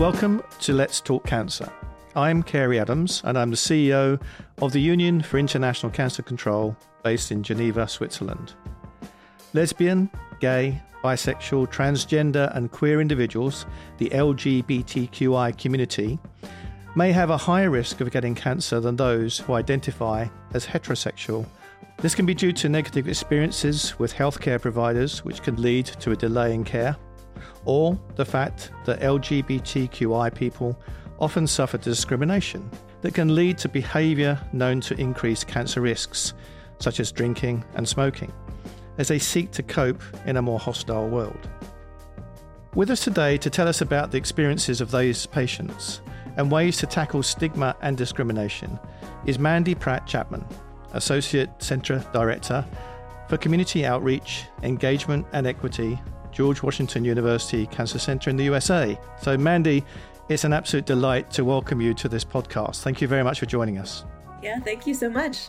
Welcome to Let's Talk Cancer. I'm Cary Adams, and I'm the CEO of the Union for International Cancer Control based in Geneva, Switzerland. Lesbian, gay, bisexual, transgender, and queer individuals, the LGBTQI community, may have a higher risk of getting cancer than those who identify as heterosexual. This can be due to negative experiences with healthcare providers, which can lead to a delay in care, or the fact that LGBTQI people often suffer discrimination that can lead to behaviour known to increase cancer risks, such as drinking and smoking, as they seek to cope in a more hostile world. With us today to tell us about the experiences of those patients and ways to tackle stigma and discrimination is Mandi Pratt Chapman, Associate Centre Director for Community Outreach, Engagement and Equity, George Washington University Cancer Center in the USA. So, Mandi, it's an absolute delight to welcome you to this podcast. Thank you very much for joining us. Yeah, thank you so much.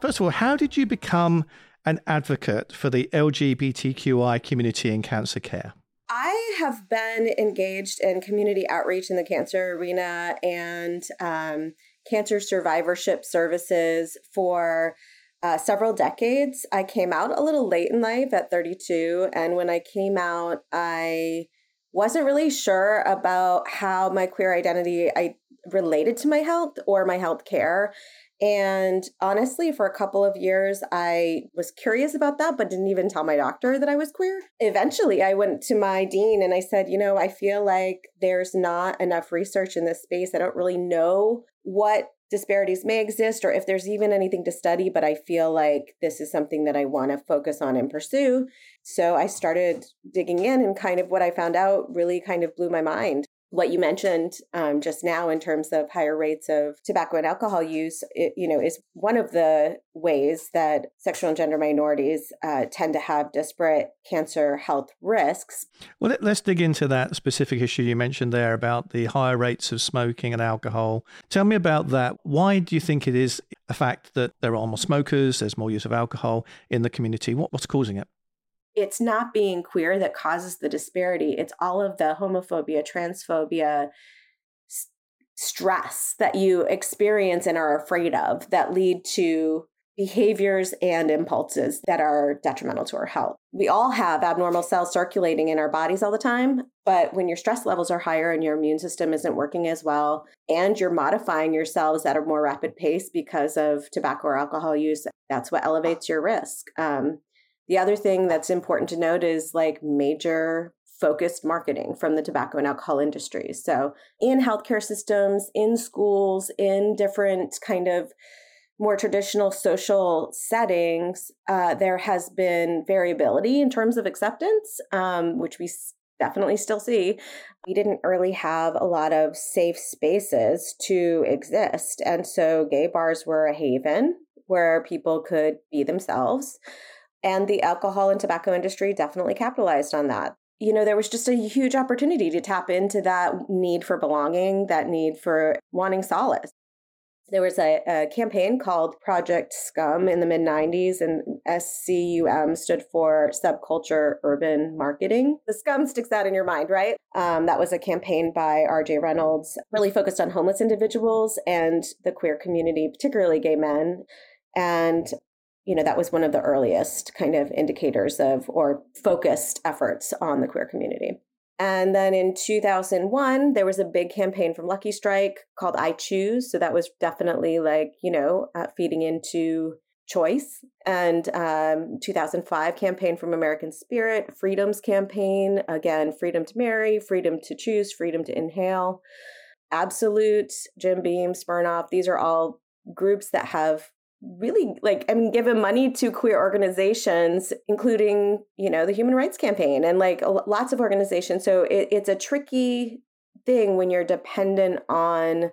First of all, how did you become an advocate for the LGBTQI community in cancer care? I have been engaged in community outreach in the cancer arena and um, cancer survivorship services for uh, several decades. I came out a little late in life at 32. And when I came out, I wasn't really sure about how my queer identity I related to my health or my health care. And honestly, for a couple of years, I was curious about that, but didn't even tell my doctor that I was queer. Eventually, I went to my dean and I said, you know, I feel like there's not enough research in this space. I don't really know what disparities may exist or if there's even anything to study, but I feel like this is something that I want to focus on and pursue. So I started digging in, and kind of what I found out really kind of blew my mind what you mentioned um, just now in terms of higher rates of tobacco and alcohol use, it, you know, is one of the ways that sexual and gender minorities uh, tend to have disparate cancer health risks. Well, let's dig into that specific issue you mentioned there about the higher rates of smoking and alcohol. Tell me about that. Why do you think it is a fact that there are more smokers, there's more use of alcohol in the community? What, what's causing it? It's not being queer that causes the disparity. It's all of the homophobia, transphobia, stress that you experience and are afraid of that lead to behaviors and impulses that are detrimental to our health. We all have abnormal cells circulating in our bodies all the time, but when your stress levels are higher and your immune system isn't working as well, and you're modifying your cells at a more rapid pace because of tobacco or alcohol use, that's what elevates your risk. Um, the other thing that's important to note is like major focused marketing from the tobacco and alcohol industries. So, in healthcare systems, in schools, in different kind of more traditional social settings, uh, there has been variability in terms of acceptance, um, which we definitely still see. We didn't really have a lot of safe spaces to exist. And so, gay bars were a haven where people could be themselves. And the alcohol and tobacco industry definitely capitalized on that. You know, there was just a huge opportunity to tap into that need for belonging, that need for wanting solace. There was a, a campaign called Project Scum in the mid 90s, and SCUM stood for Subculture Urban Marketing. The scum sticks out in your mind, right? Um, that was a campaign by RJ Reynolds, really focused on homeless individuals and the queer community, particularly gay men. And you know, that was one of the earliest kind of indicators of or focused efforts on the queer community. And then in 2001, there was a big campaign from Lucky Strike called I Choose. So that was definitely like, you know, uh, feeding into choice. And um, 2005 campaign from American Spirit, Freedom's campaign, again, freedom to marry, freedom to choose, freedom to inhale. Absolut, Jim Beam, Smirnoff, these are all groups that have really like i mean given money to queer organizations including you know the human rights campaign and like lots of organizations. So it, it's a tricky thing when you're dependent on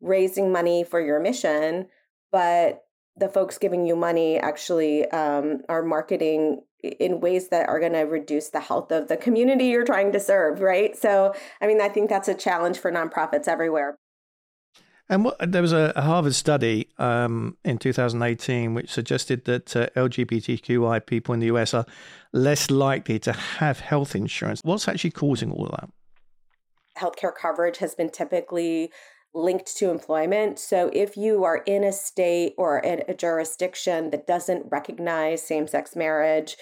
raising money for your mission but the folks giving you money actually um, are marketing in ways that are going to reduce the health of the community you're trying to serve right? So i mean i think that's a challenge for nonprofits everywhere and what, there was a, a Harvard study um, in 2018 which suggested that uh, LGBTQI people in the US are less likely to have health insurance. What's actually causing all of that? healthcare coverage has been typically linked to employment. So if you are in a state or in a jurisdiction that doesn't recognize same sex marriage,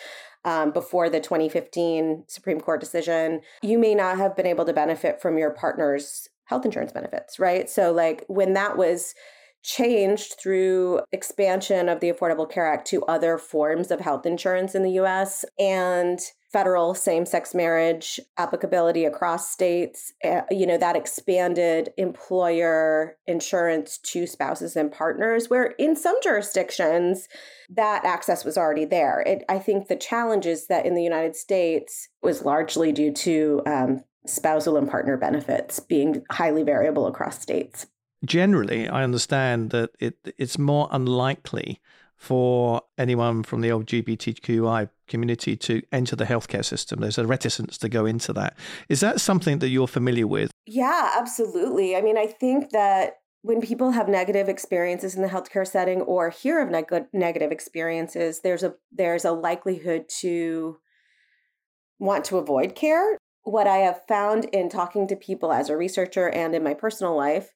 um, before the 2015 Supreme Court decision, you may not have been able to benefit from your partner's health insurance benefits, right? So, like, when that was changed through expansion of the Affordable Care Act to other forms of health insurance in the US and federal same-sex marriage applicability across states uh, you know that expanded employer insurance to spouses and partners where in some jurisdictions that access was already there. It, i think the challenge is that in the united states was largely due to um, spousal and partner benefits being highly variable across states. Generally, I understand that it it's more unlikely for anyone from the LGBTQI community to enter the healthcare system. There's a reticence to go into that. Is that something that you're familiar with? Yeah, absolutely. I mean, I think that when people have negative experiences in the healthcare setting or hear of neg- negative experiences, there's a there's a likelihood to want to avoid care. What I have found in talking to people as a researcher and in my personal life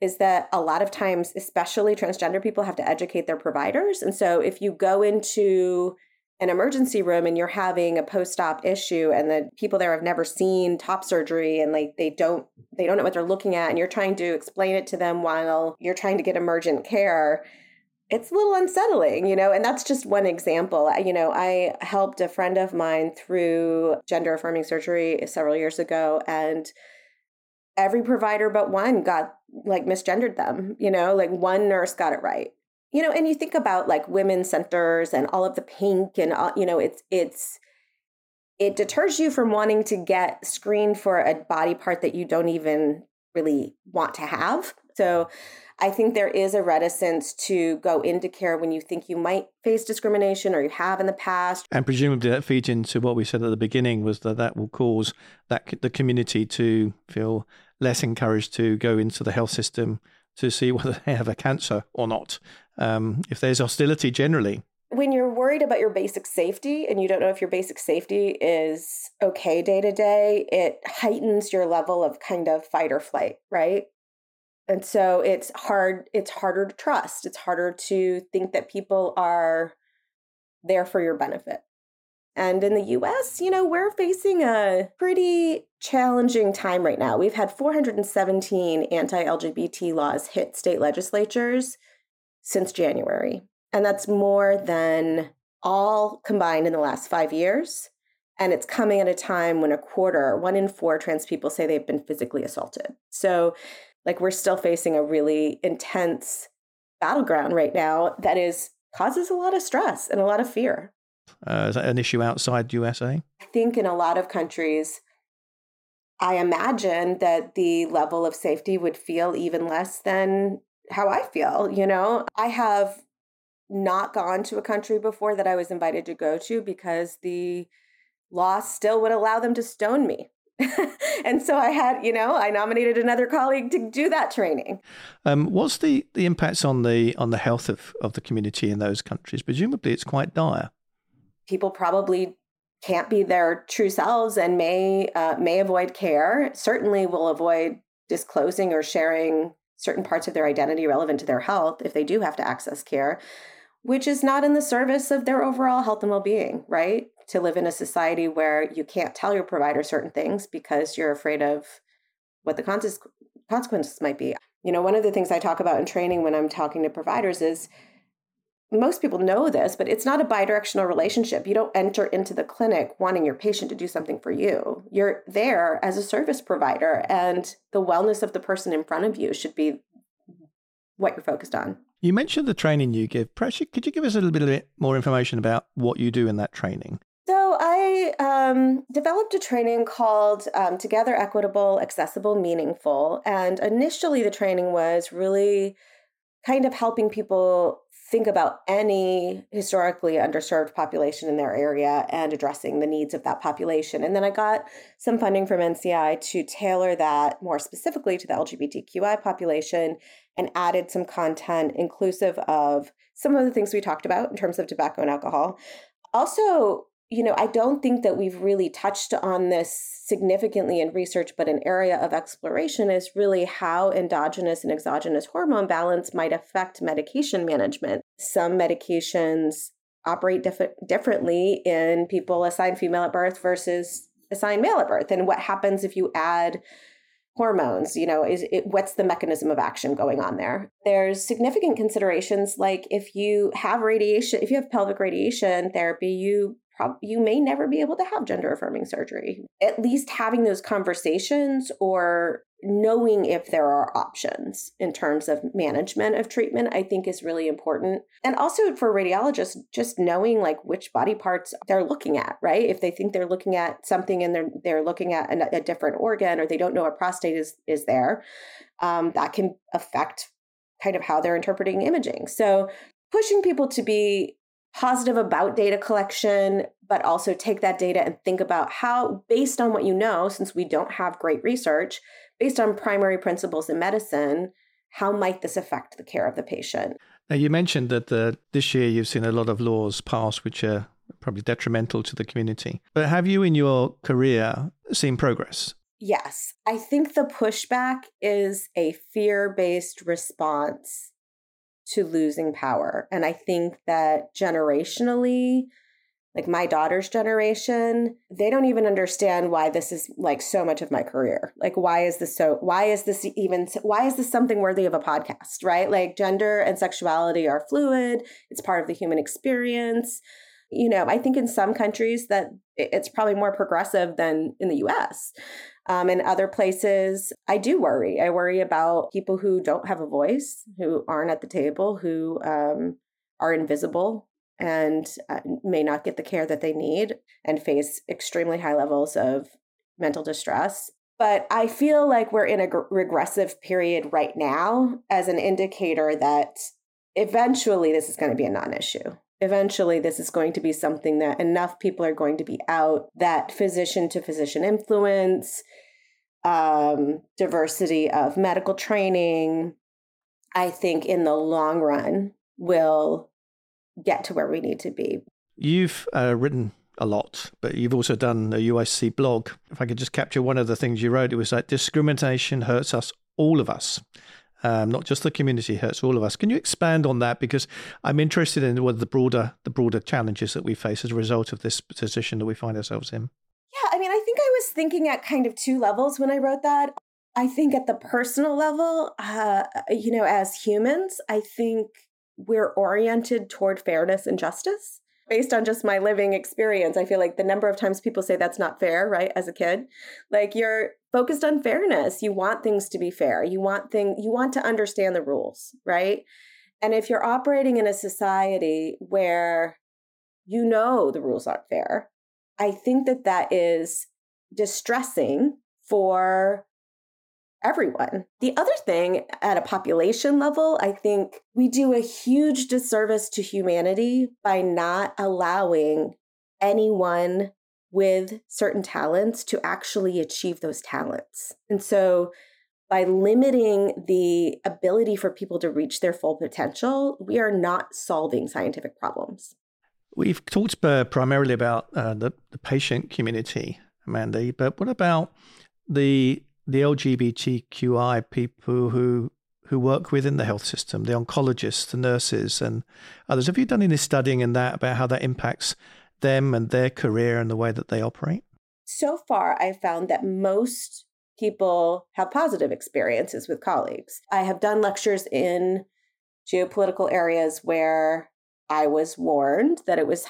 is that a lot of times, especially transgender people, have to educate their providers. And so if you go into an emergency room and you're having a post-op issue and the people there have never seen top surgery and like they don't they don't know what they're looking at and you're trying to explain it to them while you're trying to get emergent care it's a little unsettling you know and that's just one example you know i helped a friend of mine through gender affirming surgery several years ago and every provider but one got like misgendered them, you know, like one nurse got it right. You know, and you think about like women's centers and all of the pink and all, you know, it's it's it deters you from wanting to get screened for a body part that you don't even really want to have. So I think there is a reticence to go into care when you think you might face discrimination or you have in the past. And presumably that feeds into what we said at the beginning was that that will cause that the community to feel less encouraged to go into the health system to see whether they have a cancer or not. Um, if there's hostility generally. When you're worried about your basic safety and you don't know if your basic safety is okay day to day, it heightens your level of kind of fight or flight, right? And so it's hard, it's harder to trust. It's harder to think that people are there for your benefit. And in the US, you know, we're facing a pretty challenging time right now. We've had 417 anti LGBT laws hit state legislatures since January. And that's more than all combined in the last five years. And it's coming at a time when a quarter, one in four trans people say they've been physically assaulted. So, like, we're still facing a really intense battleground right now that is causes a lot of stress and a lot of fear. Uh, is that an issue outside USA? I think in a lot of countries, I imagine that the level of safety would feel even less than how I feel. You know, I have not gone to a country before that I was invited to go to because the law still would allow them to stone me. and so I had, you know, I nominated another colleague to do that training. Um, what's the, the impacts on the on the health of, of the community in those countries? Presumably, it's quite dire people probably can't be their true selves and may uh, may avoid care certainly will avoid disclosing or sharing certain parts of their identity relevant to their health if they do have to access care which is not in the service of their overall health and well-being right to live in a society where you can't tell your provider certain things because you're afraid of what the consequences might be you know one of the things i talk about in training when i'm talking to providers is most people know this, but it's not a bidirectional relationship. You don't enter into the clinic wanting your patient to do something for you. You're there as a service provider, and the wellness of the person in front of you should be what you're focused on. You mentioned the training you give. Perhaps could you give us a little bit more information about what you do in that training? I um, developed a training called um, Together Equitable, Accessible, Meaningful. And initially, the training was really kind of helping people think about any historically underserved population in their area and addressing the needs of that population. And then I got some funding from NCI to tailor that more specifically to the LGBTQI population and added some content inclusive of some of the things we talked about in terms of tobacco and alcohol. Also, you know, I don't think that we've really touched on this significantly in research, but an area of exploration is really how endogenous and exogenous hormone balance might affect medication management. Some medications operate diff- differently in people assigned female at birth versus assigned male at birth. And what happens if you add hormones you know is it, what's the mechanism of action going on there there's significant considerations like if you have radiation if you have pelvic radiation therapy you prob- you may never be able to have gender affirming surgery. At least having those conversations or knowing if there are options in terms of management of treatment i think is really important. And also for radiologists just knowing like which body parts they're looking at right? If they think they're looking at something and they're they're looking at a, a different organ or they don't know a prostate is is there um, that can affect kind of how they're interpreting imaging. So pushing people to be positive about data collection, but also take that data and think about how, based on what you know, since we don't have great research, based on primary principles in medicine, how might this affect the care of the patient? Now, you mentioned that the, this year you've seen a lot of laws passed which are probably detrimental to the community. But have you, in your career, seen progress? Yes. I think the pushback is a fear based response to losing power. And I think that generationally, like my daughter's generation, they don't even understand why this is like so much of my career. Like, why is this so, why is this even, why is this something worthy of a podcast, right? Like, gender and sexuality are fluid, it's part of the human experience. You know, I think in some countries that it's probably more progressive than in the US. Um, in other places, I do worry. I worry about people who don't have a voice, who aren't at the table, who um, are invisible and uh, may not get the care that they need and face extremely high levels of mental distress. But I feel like we're in a regressive period right now as an indicator that eventually this is going to be a non issue. Eventually, this is going to be something that enough people are going to be out that physician to physician influence, um, diversity of medical training, I think in the long run will get to where we need to be. You've uh, written a lot, but you've also done a UICC blog. If I could just capture one of the things you wrote, it was like discrimination hurts us, all of us um, not just the community hurts all of us. Can you expand on that? Because I'm interested in what the broader the broader challenges that we face as a result of this position that we find ourselves in. Yeah, I mean, I think I was thinking at kind of two levels when I wrote that. I think at the personal level, uh, you know, as humans, I think we're oriented toward fairness and justice based on just my living experience, I feel like the number of times people say that's not fair, right? As a kid, like you're focused on fairness. You want things to be fair. You want thing you want to understand the rules, right? And if you're operating in a society where you know the rules aren't fair, I think that that is distressing for everyone. The other thing at a population level, I think we do a huge disservice to humanity by not allowing anyone with certain talents to actually achieve those talents. And so by limiting the ability for people to reach their full potential, we are not solving scientific problems. We've talked primarily about uh, the, the patient community, Mandi, but what about the the LGBTQI people who who work within the health system, the oncologists, the nurses, and others. Have you done any studying in that about how that impacts them and their career and the way that they operate? So far, I found that most people have positive experiences with colleagues. I have done lectures in geopolitical areas where I was warned that it was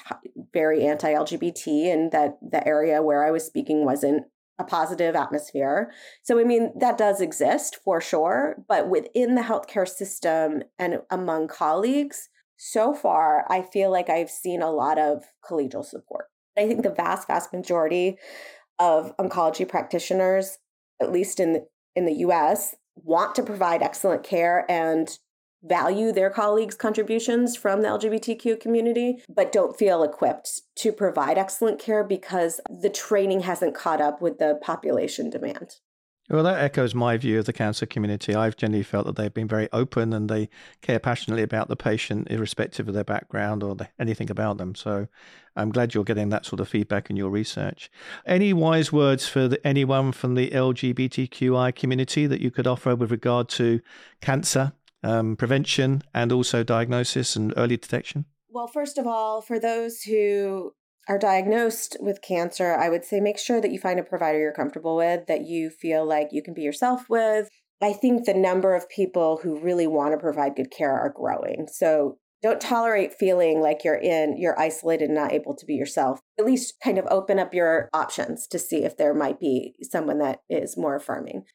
very anti LGBT and that the area where I was speaking wasn't a positive atmosphere. So, I mean, that does exist for sure, but within the healthcare system and among colleagues, so far, I feel like I've seen a lot of collegial support. I think the vast, vast majority of oncology practitioners, at least in in the US, want to provide excellent care and value their colleagues' contributions from the LGBTQ community, but don't feel equipped to provide excellent care because the training hasn't caught up with the population demand. Well, that echoes my view of the cancer community. I've generally felt that they've been very open and they care passionately about the patient, irrespective of their background or the, anything about them. So I'm glad you're getting that sort of feedback in your research. Any wise words for the, anyone from the LGBTQI community that you could offer with regard to cancer um, prevention and also diagnosis and early detection? Well, first of all, for those who are diagnosed with cancer, I would say make sure that you find a provider you're comfortable with, that you feel like you can be yourself with. I think the number of people who really want to provide good care are growing. So don't tolerate feeling like you're in, you're isolated and not able to be yourself. At least kind of open up your options to see if there might be someone that is more affirming.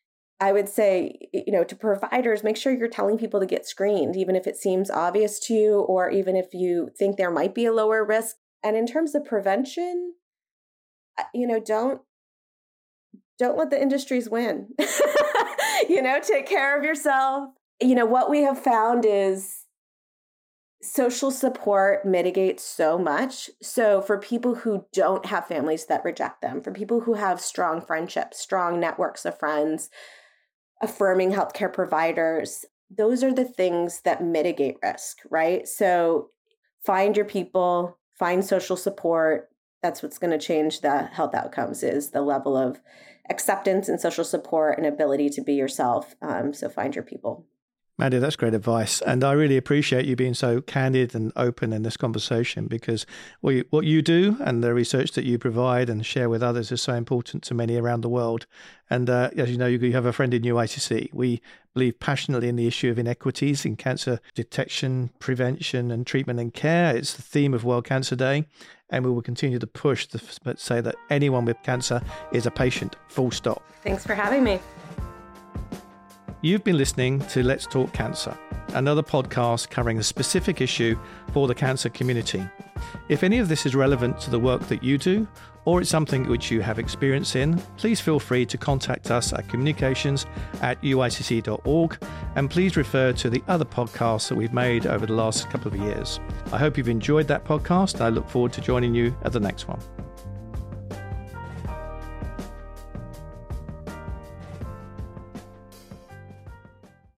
I would say, you know, to providers, make sure you're telling people to get screened, even if it seems obvious to you, or even if you think there might be a lower risk. And in terms of prevention, you know, don't don't let the industries win. you know, take care of yourself. You know, what we have found is social support mitigates so much. So, for people who don't have families that reject them, for people who have strong friendships, strong networks of friends, affirming healthcare providers, those are the things that mitigate risk, right? So, find your people, find social support that's what's going to change the health outcomes is the level of acceptance and social support and ability to be yourself um, so find your people Mandi, that's great advice. And I really appreciate you being so candid and open in this conversation because what you do and the research that you provide and share with others is so important to many around the world. And uh, as you know, you have a friend in UICC. We believe passionately in the issue of inequities in cancer detection, prevention, and treatment and care. It's the theme of World Cancer Day. And we will continue to push to say that anyone with cancer is a patient, full stop. Thanks for having me. You've been listening to Let's Talk Cancer, another podcast covering a specific issue for the cancer community. If any of this is relevant to the work that you do, or it's something which you have experience in, please feel free to contact us at communications at uicc.org and please refer to the other podcasts that we've made over the last couple of years. I hope you've enjoyed that podcast and I look forward to joining you at the next one.